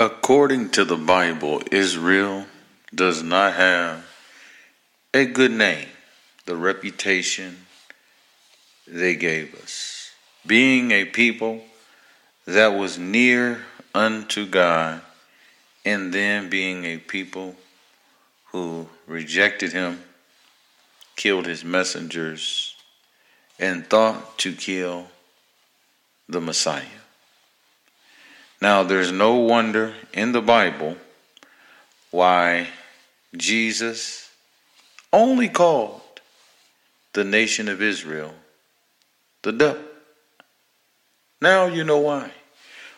According to the Bible, Israel does not have a good name, the reputation they gave us. Being a people that was near unto God, and then being a people who rejected him, killed his messengers, and thought to kill the Messiah. Now, there's no wonder in the Bible why Jesus only called the nation of Israel the devil. Now you know why.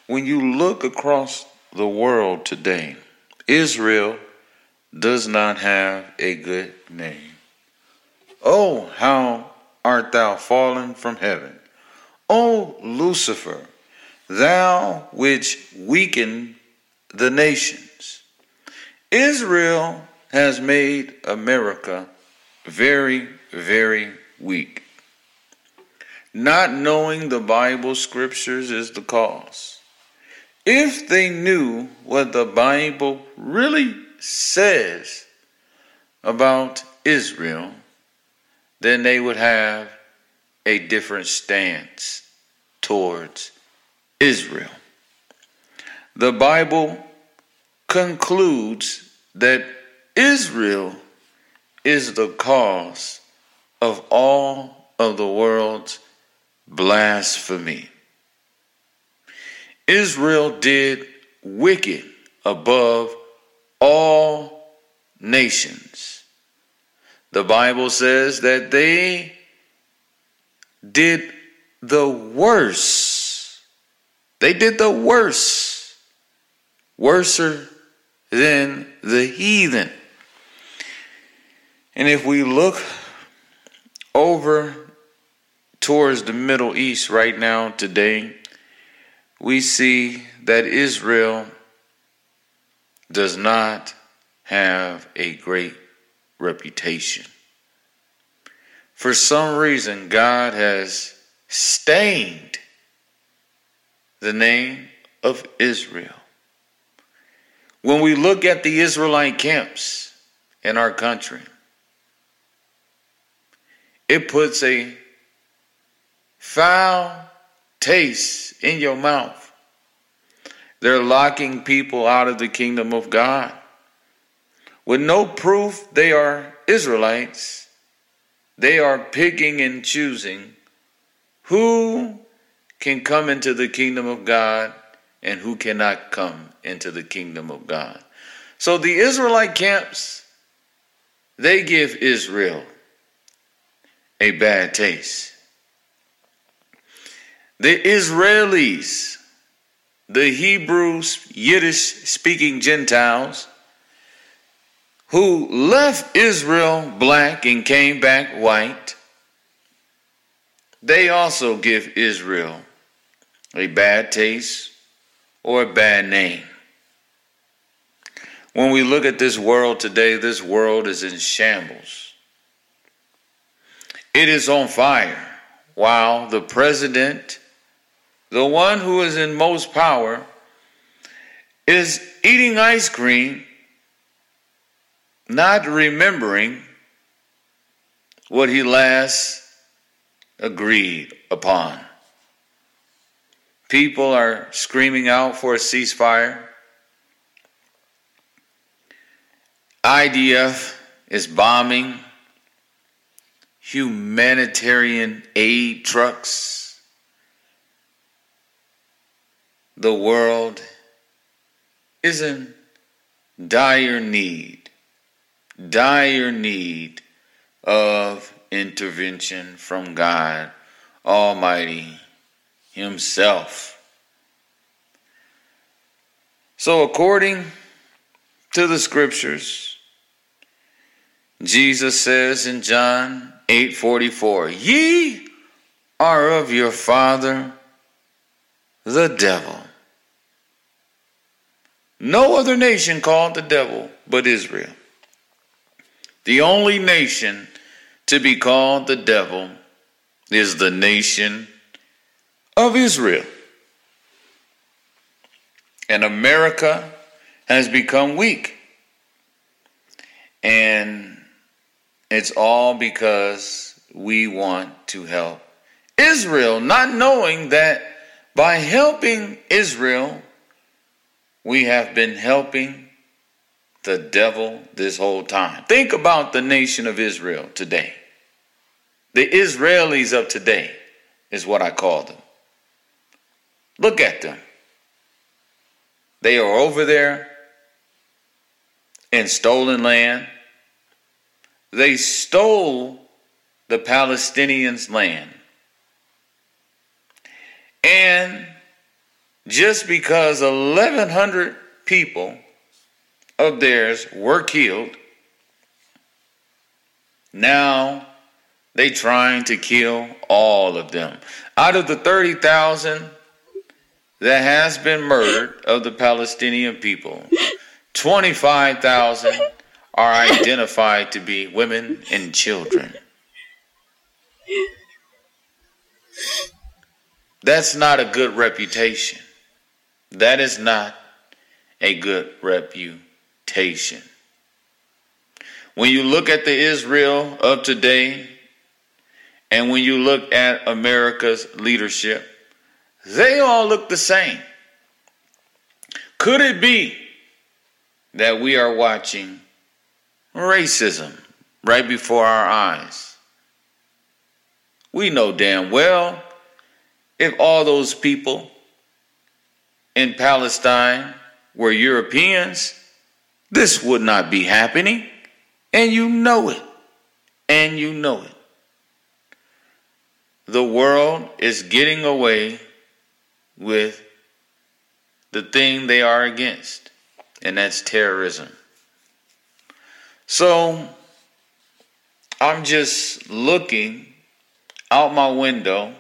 When you look across the world today, Israel does not have a good name. Oh, how art thou fallen from heaven! O Lucifer, thou which weaken the nations. Israel has made America very, very weak. Not knowing the Bible scriptures is the cause. If they knew what the Bible really says about Israel, then they would have a different stance towards Israel. The Bible concludes that Israel is the cause of all of the world's blasphemy. Israel did wicked above all nations. The Bible says that they did the worst. They did the worst. Worser than the heathen. And if we look over towards the Middle East right now, today, we see that Israel does not have a great reputation. For some reason, God has stained the name of Israel. When we look at the Israelite camps in our country, it puts a foul taste in your mouth. They're locking people out of the kingdom of God. With no proof they are Israelites, they are picking and choosing who can come into the kingdom of God and who cannot come into the kingdom of God. So the Israelite camps, they give Israel a bad taste. The Israelis, the Hebrews, Yiddish speaking Gentiles, who left Israel black and came back white, they also give Israel a bad taste or a bad name. When we look at this world today, this world is in shambles. It is on fire while the president, the one who is in most power, is eating ice cream, not remembering what he last agreed upon. People are screaming out for a ceasefire. IDF is bombing humanitarian aid trucks. The world is in dire need, dire need of intervention from God Almighty Himself. So, according to the scriptures, Jesus says in John 8:44, "Ye are of your father the devil." No other nation called the devil but Israel. The only nation to be called the devil is the nation of Israel. And America has become weak. And it's all because we want to help Israel, not knowing that by helping Israel, we have been helping the devil this whole time. Think about the nation of Israel today. The Israelis of today is what I call them. Look at them. They are over there in stolen land. They stole the Palestinians' land. And just because 1,100 people of theirs were killed, now they trying to kill all of them. Out of the 30,000 that has been murdered of the Palestinian people, 25,000 are identified to be women and children. That's not a good reputation. That is not a good reputation. When you look at the Israel of today, and when you look at America's leadership, they all look the same. Could it be that we are watching racism right before our eyes? We know damn well if all those people in Palestine were Europeans, this would not be happening. And you know it. And you know it. The world is getting away with the thing they are against, and that's terrorism. So I'm just looking out my window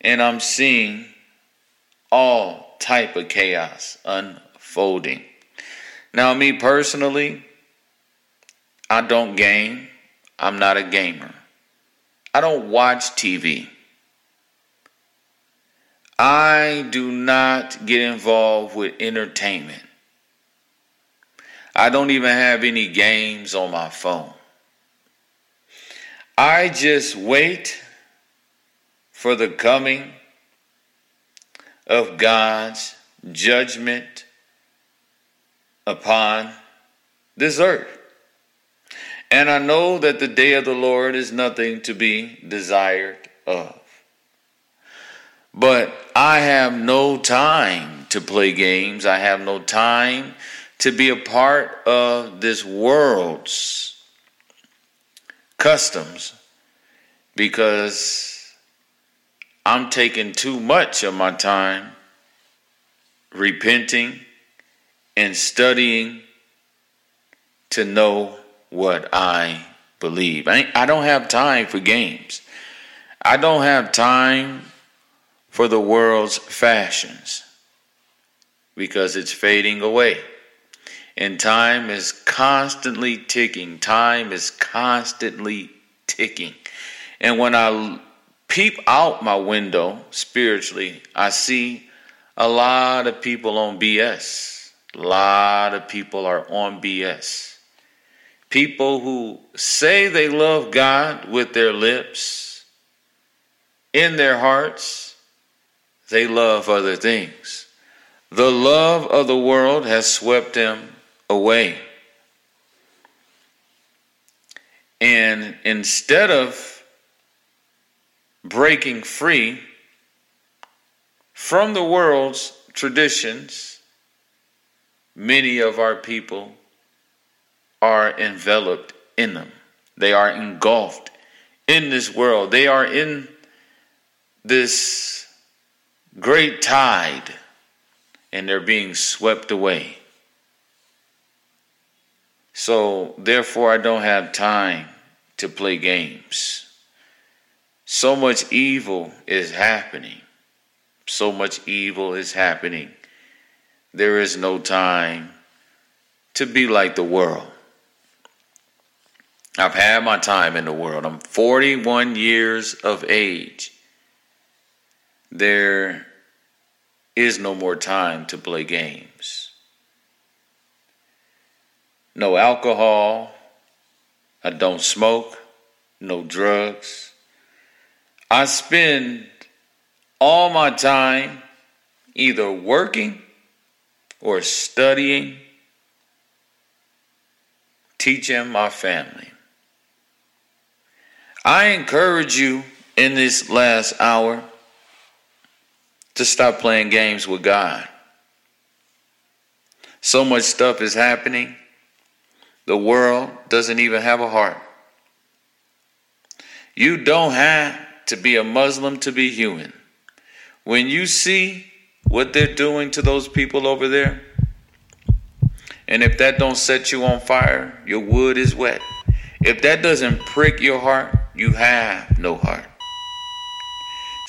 and I'm seeing all type of chaos unfolding. Now, me personally, I don't game. I'm not a gamer. I don't watch TV. I do not get involved with entertainment. I don't even have any games on my phone. I just wait for the coming of God's judgment upon this earth. And I know that the day of the Lord is nothing to be desired of. But I have no time to play games. I have no time to be a part of this world's customs because I'm taking too much of my time repenting and studying to know what I believe. I, I don't have time for games. I don't have time for the world's fashions because it's fading away. And time is constantly ticking. Time is constantly ticking. And when I peep out my window spiritually, I see a lot of people on BS. A lot of people are on BS. People who say they love God with their lips, in their hearts, they love other things. The love of the world has swept them away. And instead of breaking free from the world's traditions, many of our people are enveloped in them. They are engulfed in this world. They are in this great tide and they're being swept away. So, therefore, I don't have time to play games. So much evil is happening. So much evil is happening. There is no time to be like the world. I've had my time in the world. I'm 41 years of age. There is no more time to play games. No alcohol. I don't smoke. No drugs. I spend all my time either working or studying, teaching my family. I encourage you in this last hour to stop playing games with God. So much stuff is happening. The world doesn't even have a heart. You don't have to be a Muslim to be human. When you see what they're doing to those people over there, and if that don't set you on fire, your wood is wet. If that doesn't prick your heart, you have no heart.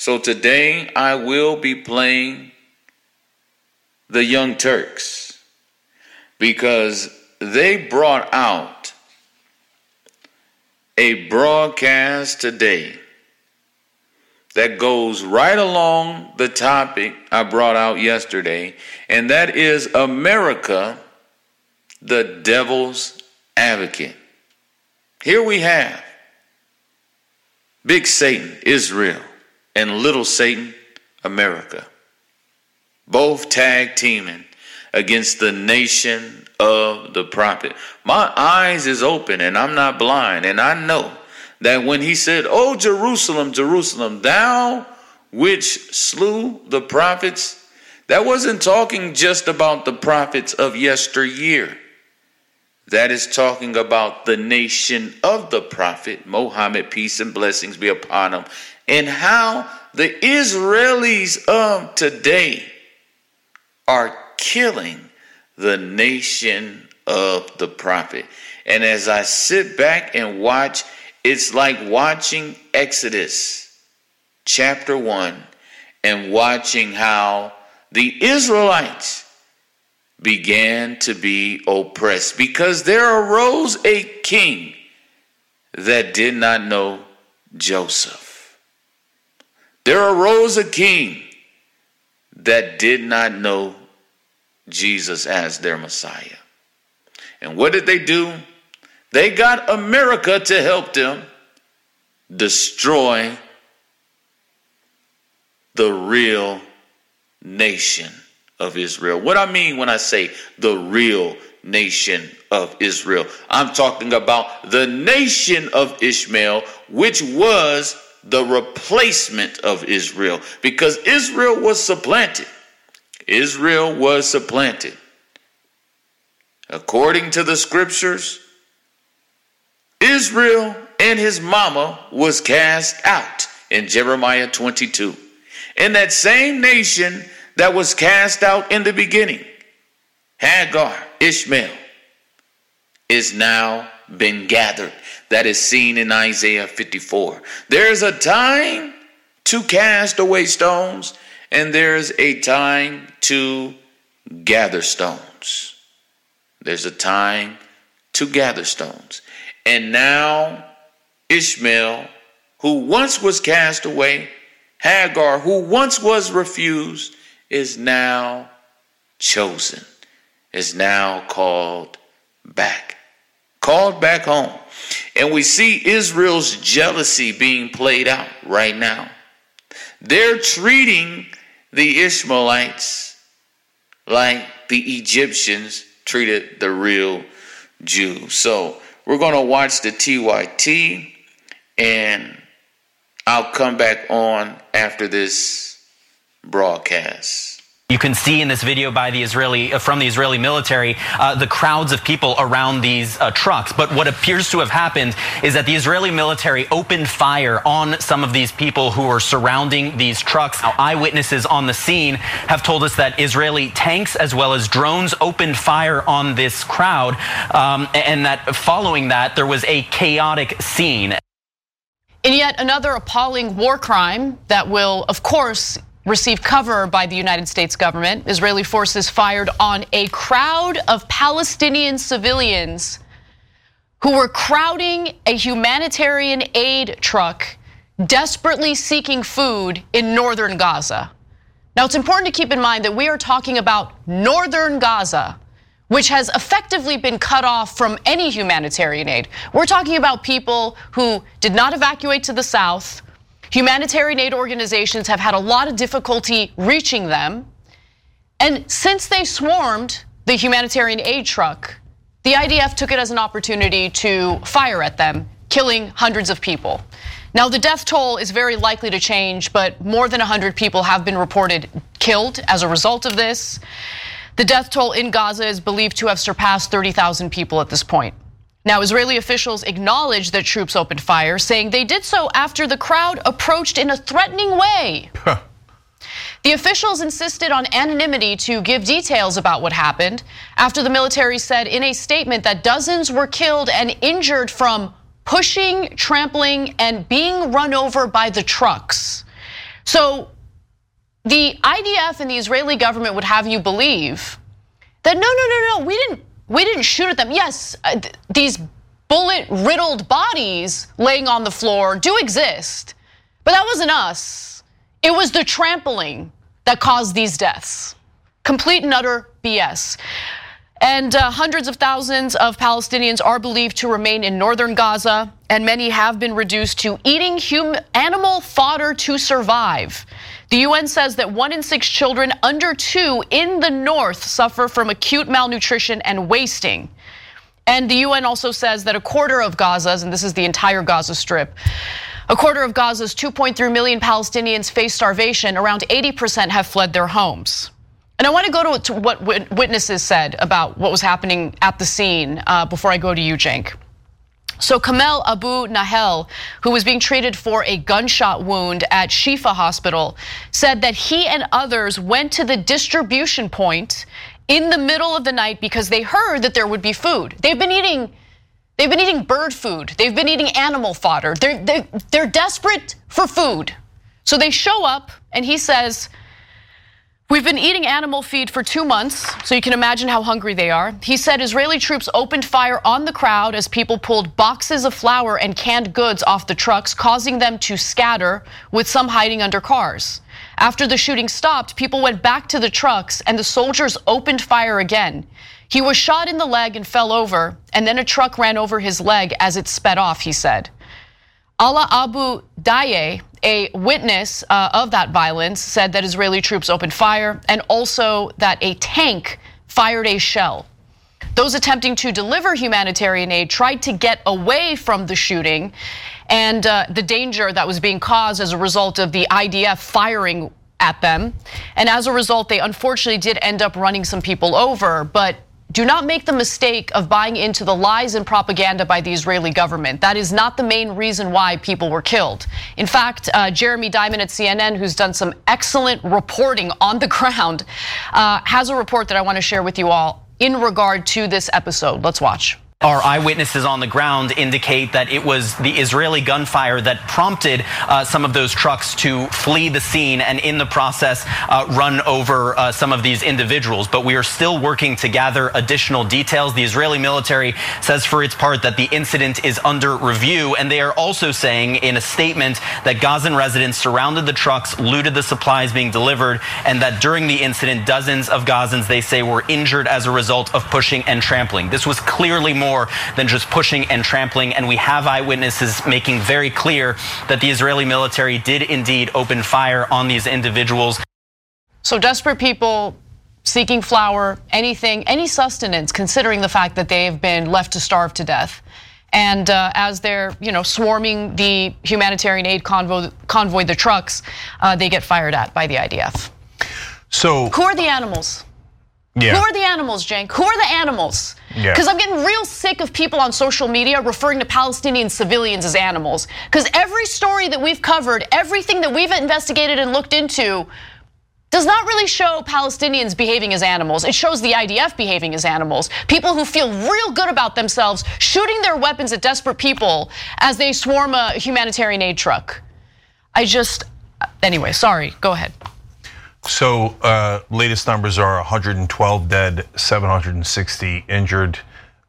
So today I will be playing the Young Turks because they brought out a broadcast today that goes right along the topic I brought out yesterday, and that is America, the devil's advocate. Here we have Big Satan, Israel and Little Satan, America. Both tag teaming against the nation of the prophet. My eyes is open and I'm not blind. And I know that when he said, Oh, Jerusalem, Jerusalem, thou which slew the prophets, that wasn't talking just about the prophets of yesteryear. That is talking about the nation of the prophet, Mohammed, peace and blessings be upon him, and how the Israelis of today are killing the nation of the prophet. And as I sit back and watch, it's like watching Exodus chapter 1 and watching how the Israelites began to be oppressed because there arose a king that did not know Joseph. There arose a king that did not know Jesus as their Messiah. And what did they do? They got America to help them destroy the real nation of Israel. What I mean when I say the real nation of Israel, I'm talking about the nation of Ishmael, which was the replacement of Israel because Israel was supplanted. Israel was supplanted. According to the scriptures, Israel and his mama was cast out in Jeremiah 22. And that same nation that was cast out in the beginning, Hagar, Ishmael, is now been gathered. That is seen in Isaiah 54. There's a time to cast away stones, and there's a time to gather stones. There's a time to gather stones. And now Ishmael, who once was cast away, Hagar, who once was refused, is now chosen, is now called back called back home. And we see Israel's jealousy being played out right now. They're treating the Ishmaelites like the Egyptians treated the real Jews. So we're going to watch the TYT and I'll come back on after this broadcast. You can see in this video by the Israeli, uh, from the Israeli military, uh, the crowds of people around these uh, trucks. But what appears to have happened is that the Israeli military opened fire on some of these people who were surrounding these trucks. Now, eyewitnesses on the scene have told us that Israeli tanks as well as drones opened fire on this crowd, um, and that following that, there was a chaotic scene. In yet another appalling war crime that will, of course, received cover by the United States government. Israeli forces fired on a crowd of Palestinian civilians who were crowding a humanitarian aid truck desperately seeking food in northern Gaza. Now, it's important to keep in mind that we are talking about northern Gaza, which has effectively been cut off from any humanitarian aid. We're talking about people who did not evacuate to the south. Humanitarian aid organizations have had a lot of difficulty reaching them. And since they swarmed the humanitarian aid truck, the IDF took it as an opportunity to fire at them, killing hundreds of people. Now, the death toll is very likely to change, but more than 100 people have been reported killed as a result of this. The death toll in Gaza is believed to have surpassed 30,000 people at this point. Now, Israeli officials acknowledged that troops opened fire, saying they did so after the crowd approached in a threatening way. The officials insisted on anonymity to give details about what happened after the military said in a statement that dozens were killed and injured from pushing, trampling, and being run over by the trucks. So the IDF and the Israeli government would have you believe that no, no, no, no, we didn't, we didn't shoot at them. Yes, uh, these bullet riddled bodies laying on the floor do exist, but that wasn't us. It was the trampling that caused these deaths. Complete and utter BS. And uh, hundreds of thousands of Palestinians are believed to remain in northern Gaza, and many have been reduced to eating hum- animal fodder to survive. The UN says that one in six children under two in the north suffer from acute malnutrition and wasting. And the UN also says that a quarter of Gaza's, and this is the entire Gaza Strip, a quarter of Gaza's 2.3 million Palestinians face starvation. Around 80% have fled their homes. And I want to go to, what witnesses said about what was happening at the scene uh, before I go to you, Cenk. So Kamel Abu Nahel, who was being treated for a gunshot wound at Shifa Hospital, said that he and others went to the distribution point in the middle of the night because they heard that there would be food. They've been eating they've been eating bird food. They've been eating animal fodder. They're, they're, they're desperate for food. So they show up and he says, We've been eating animal feed for two months, so you can imagine how hungry they are. He said Israeli troops opened fire on the crowd as people pulled boxes of flour and canned goods off the trucks, causing them to scatter, with some hiding under cars. After the shooting stopped, people went back to the trucks and the soldiers opened fire again. He was shot in the leg and fell over, and then a truck ran over his leg as it sped off, he said. Allah Abu Daye, a witness uh, of that violence, said that Israeli troops opened fire and also that a tank fired a shell. Those attempting to deliver humanitarian aid tried to get away from the shooting and uh, the danger that was being caused as a result of the IDF firing at them. And as a result, they unfortunately did end up running some people over. But do not make the mistake of buying into the lies and propaganda by the Israeli government. That is not the main reason why people were killed. In fact, uh, Jeremy Diamond at CNN, who's done some excellent reporting on the ground, uh, has a report that I want to share with you all in regard to this episode. Let's watch. Our eyewitnesses on the ground indicate that it was the Israeli gunfire that prompted uh, some of those trucks to flee the scene and in the process uh, run over uh, some of these individuals. But we are still working to gather additional details. The Israeli military says for its part that the incident is under review. And they are also saying in a statement that Gazan residents surrounded the trucks, looted the supplies being delivered, and that during the incident, dozens of Gazans, they say, were injured as a result of pushing and trampling. This was clearly more more than just pushing and trampling. And we have eyewitnesses making very clear that the Israeli military did indeed open fire on these individuals. So desperate people seeking flour, anything, any sustenance, considering the fact that they have been left to starve to death. And uh, as they're, you know, swarming the humanitarian aid convoy, convoy the trucks, uh, they get fired at by the IDF. So who are the animals? Yeah. Who are the animals, Cenk? Who are the animals? Because yeah. I'm getting real sick of people on social media referring to Palestinian civilians as animals. Because every story that we've covered, everything that we've investigated and looked into, does not really show Palestinians behaving as animals. It shows the IDF behaving as animals. People who feel real good about themselves shooting their weapons at desperate people as they swarm a humanitarian aid truck. I just, anyway, sorry, go ahead. So uh, latest numbers are 112 dead, 760 injured.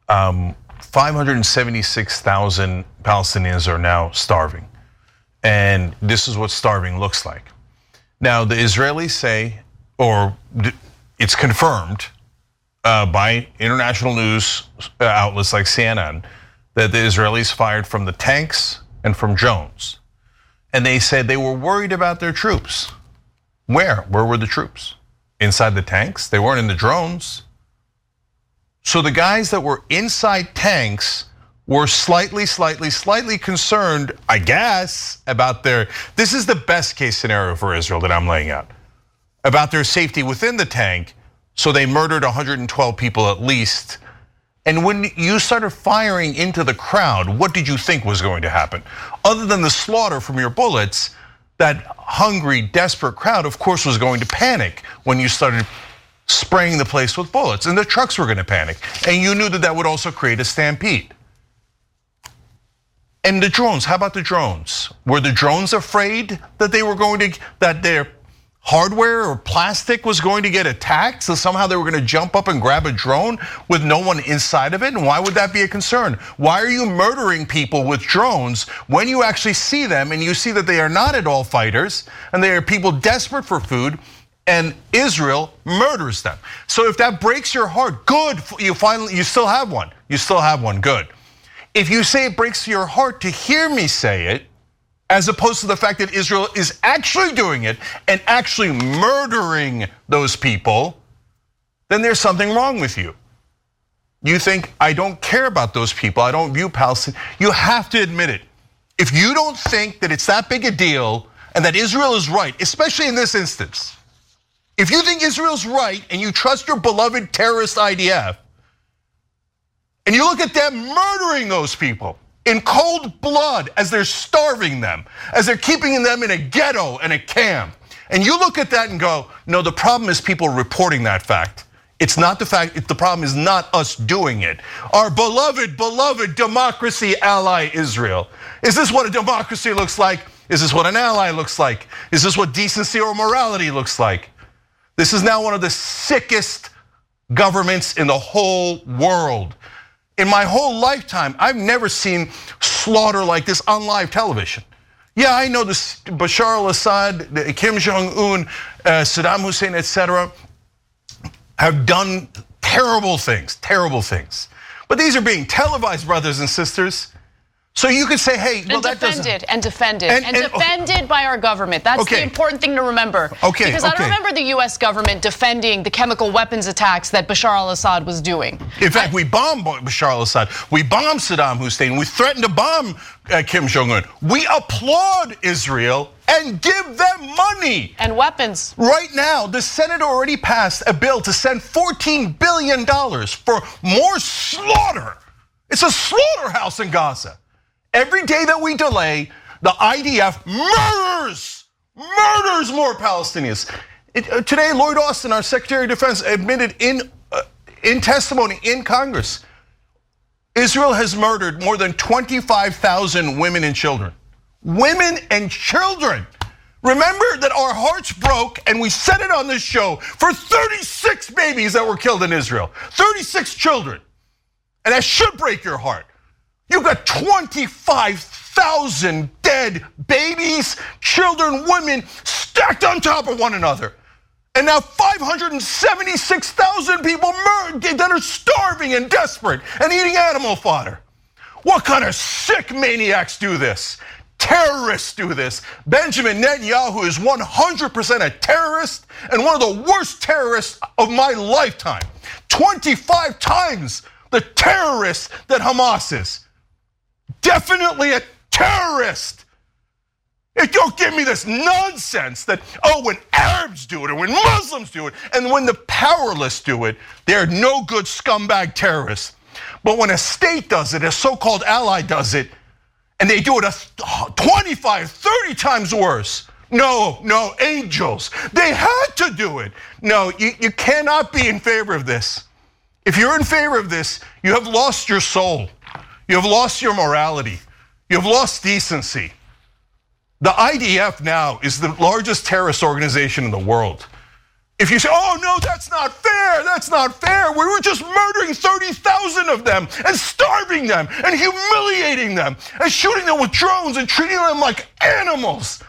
Um, 576,000 Palestinians are now starving. And this is what starving looks like. Now, the Israelis say, or it's confirmed uh, by international news uh, outlets like CNN, that the Israelis fired from the tanks and from drones. And they said they were worried about their troops. Where? Where were the troops? Inside the tanks? They weren't in the drones. So the guys that were inside tanks were slightly, slightly, slightly concerned, I guess, about their. This is the best case scenario for Israel that I'm laying out about their safety within the tank. So they murdered 112 people at least. And when you started firing into the crowd, what did you think was going to happen? Other than the slaughter from your bullets, that hungry, desperate crowd, of course, was going to panic when you started spraying the place with bullets, and the trucks were going to panic. And you knew that that would also create a stampede. And the drones, how about the drones? Were the drones afraid that they were going to, that their hardware or plastic was going to get attacked? So somehow they were going to jump up and grab a drone with no one inside of it? And why would that be a concern? Why are you murdering people with drones when you actually see them and you see that they are not at all fighters and they are people desperate for food? and Israel murders them. So if that breaks your heart, good, you finally you still have one. You still have one, good. If you say it breaks your heart to hear me say it, as opposed to the fact that Israel is actually doing it and actually murdering those people, then there's something wrong with you. You think, I don't care about those people, I don't view Palestine. You have to admit it. If you don't think that it's that big a deal and that Israel is right, especially in this instance, if you think Israel's right and you trust your beloved terrorist IDF, and you look at them murdering those people in cold blood as they're starving them, as they're keeping them in a ghetto and a camp, and you look at that and go, no, the problem is people reporting that fact. It's not the fact, the problem is not us doing it. Our beloved, beloved democracy ally Israel. Is this what a democracy looks like? Is this what an ally looks like? Is this what decency or morality looks like? This is now one of the sickest governments in the whole world. In my whole lifetime, I've never seen slaughter like this on live television. Yeah, I know this Bashar al-Assad, Kim Jong-un, uh, Saddam Hussein, etc., have done terrible things, terrible things. But these are being televised, brothers and sisters. So you could say, hey, well, and that defended and defended and, and, and defended okay. by our government. That's okay. the important thing to remember. Okay. Because I don't remember the U.S. government defending the chemical weapons attacks that Bashar al-Assad was doing. In fact, I, we bombed Bashar al-Assad. We bombed Saddam Hussein. We threatened to bomb uh, Kim Jong Un. We applaud Israel and give them money and weapons. Right now, the Senate already passed a bill to send 14 billion dollars for more slaughter. It's a slaughterhouse in Gaza. Every day that we delay, the IDF murders, murders more Palestinians. It, uh, today, Lloyd Austin, our Secretary of Defense, admitted in, uh, in testimony in Congress, Israel has murdered more than 25,000 women and children. Women and children. Remember that our hearts broke and we said it on this show for 36 babies that were killed in Israel, 36 children. And that should break your heart. You've got 25,000 dead babies, children, women stacked on top of one another. And now 576,000 people that are starving and desperate and eating animal fodder. What kind of sick maniacs do this? Terrorists do this. Benjamin Netanyahu is 100% a terrorist and one of the worst terrorists of my lifetime. 25 times the terrorist that Hamas is definitely a terrorist. And don't give me this nonsense that, oh, when Arabs do it or when Muslims do it, and when the powerless do it, they're no good scumbag terrorists. But when a state does it, a so called ally does it, and they do it a 25, 30 times worse. No, no, angels. They had to do it. No, you, you cannot be in favor of this. If you're in favor of this, you have lost your soul. You have lost your morality. You have lost decency. The IDF now is the largest terrorist organization in the world. If you say, oh no, that's not fair, that's not fair, we were just murdering 30,000 of them and starving them and humiliating them and shooting them with drones and treating them like animals.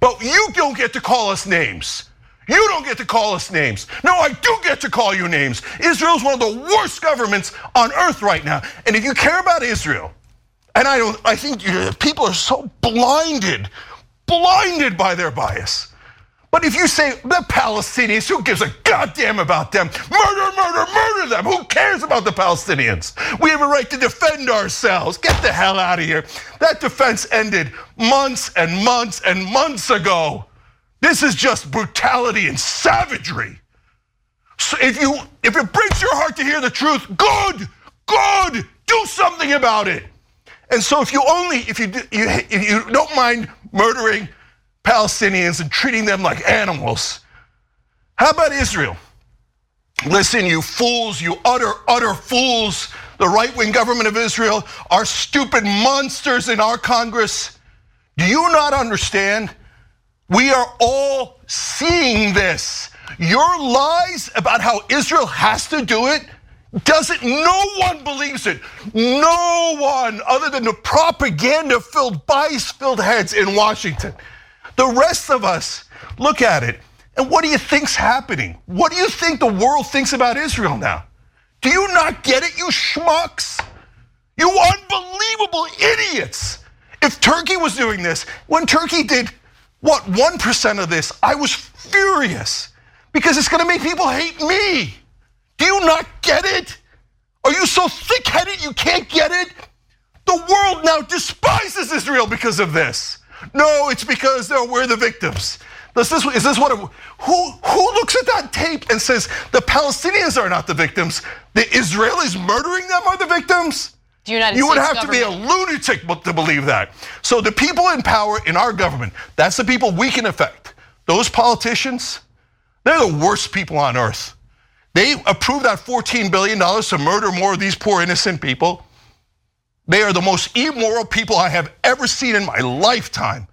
But you don't get to call us names. You don't get to call us names. No, I do get to call you names. Israel's one of the worst governments on earth right now. And if you care about Israel, and I don't I think people are so blinded, blinded by their bias. But if you say the Palestinians, who gives a goddamn about them? Murder, murder, murder them. Who cares about the Palestinians? We have a right to defend ourselves. Get the hell out of here. That defense ended months and months and months ago. This is just brutality and savagery. So if you if it breaks your heart to hear the truth, good, good, do something about it. And so if you only if you you, if you don't mind murdering Palestinians and treating them like animals. How about Israel? Listen, you fools, you utter, utter fools. The right wing government of Israel are stupid monsters in our Congress. Do you not understand? We are all seeing this. Your lies about how Israel has to do it doesn't, no one believes it. No one, other than the propaganda filled, bias filled heads in Washington. The rest of us look at it, and what do you think's happening? What do you think the world thinks about Israel now? Do you not get it, you schmucks? You unbelievable idiots. If Turkey was doing this, when Turkey did what 1% of this, I was furious because it's going to make people hate me. Do you not get it? Are you so thick headed you can't get it? The world now despises Israel because of this. No, it's because they're, we're the victims. Is this, is this what? who who looks at that tape and says the Palestinians are not the victims? The Israelis murdering them are the victims. The United you would have government. to be a lunatic to believe that. So the people in power in our government, that's the people we can affect. Those politicians, they're the worst people on earth. They approved that $14 billion to murder more of these poor innocent people. They are the most immoral people I have ever seen in my lifetime.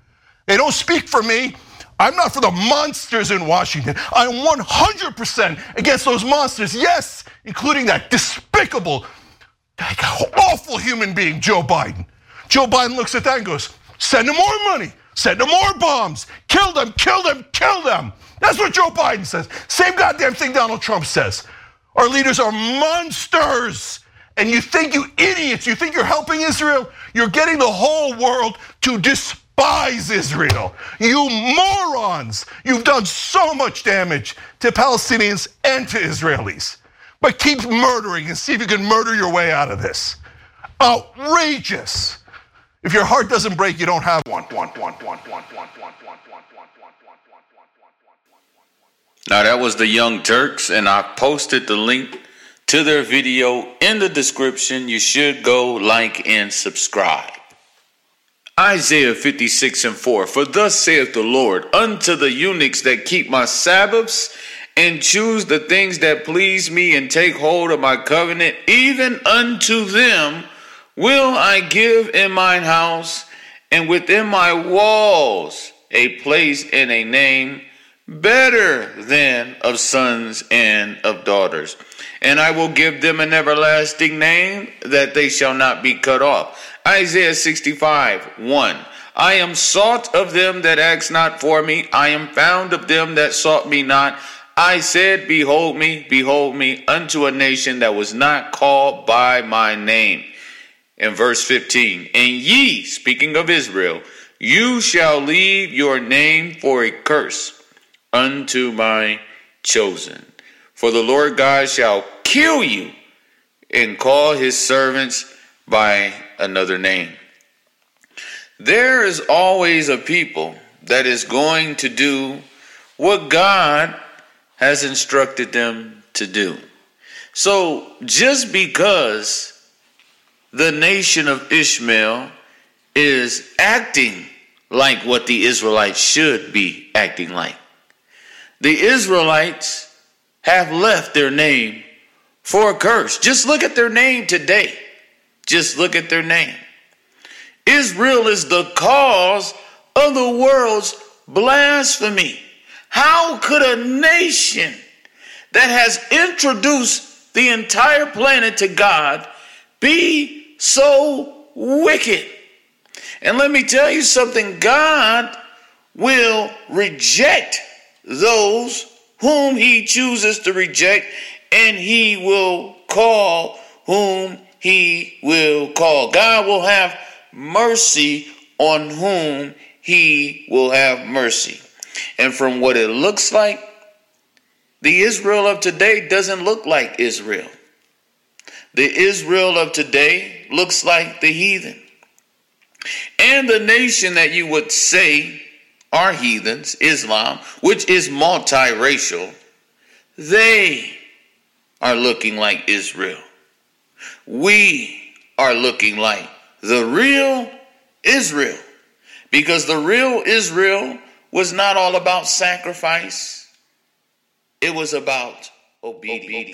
They don't speak for me. I'm not for the monsters in Washington. I'm 100% against those monsters, yes, including that despicable, awful human being, Joe Biden. Joe Biden looks at that and goes, send them more money, send them more bombs, kill them, kill them, kill them. That's what Joe Biden says. Same goddamn thing Donald Trump says. Our leaders are monsters and you think you idiots, you think you're helping Israel? You're getting the whole world to despise Israel. You morons. You've done so much damage to Palestinians and to Israelis. But keep murdering and see if you can murder your way out of this. Outrageous. If your heart doesn't break, you don't have one. Now that was the Young Turks, and I posted the link to their video in the description. You should go like and subscribe. Isaiah 56 and 4 For thus saith the Lord unto the eunuchs that keep my Sabbaths and choose the things that please me and take hold of my covenant, even unto them will I give in mine house and within my walls a place and a name better than of sons and of daughters and I will give them an everlasting name that they shall not be cut off. Isaiah 65, 1. I am sought of them that ask not for me. I am found of them that sought me not. I said, Behold me, behold me, unto a nation that was not called by my name. In verse 15, and ye, speaking of Israel, you shall leave your name for a curse unto my chosen. For the Lord God shall kill you and call his servants by another name. There is always a people that is going to do what God has instructed them to do. So just because the nation of Ishmael is acting like what the Israelites should be acting like, the Israelites have left their name for a curse. Just look at their name today. Just look at their name. Israel is the cause of the world's blasphemy. How could a nation that has introduced the entire planet to God be so wicked? And let me tell you something God will reject those whom he chooses to reject, and he will call whom he will call. God will have mercy on whom he will have mercy. And from what it looks like, the Israel of today doesn't look like Israel. The Israel of today looks like the heathen. And the nation that you would say are heathens, Islam, which is multiracial, they are looking like Israel. We are looking like the real Israel. Because the real Israel was not all about sacrifice, it was about obedience.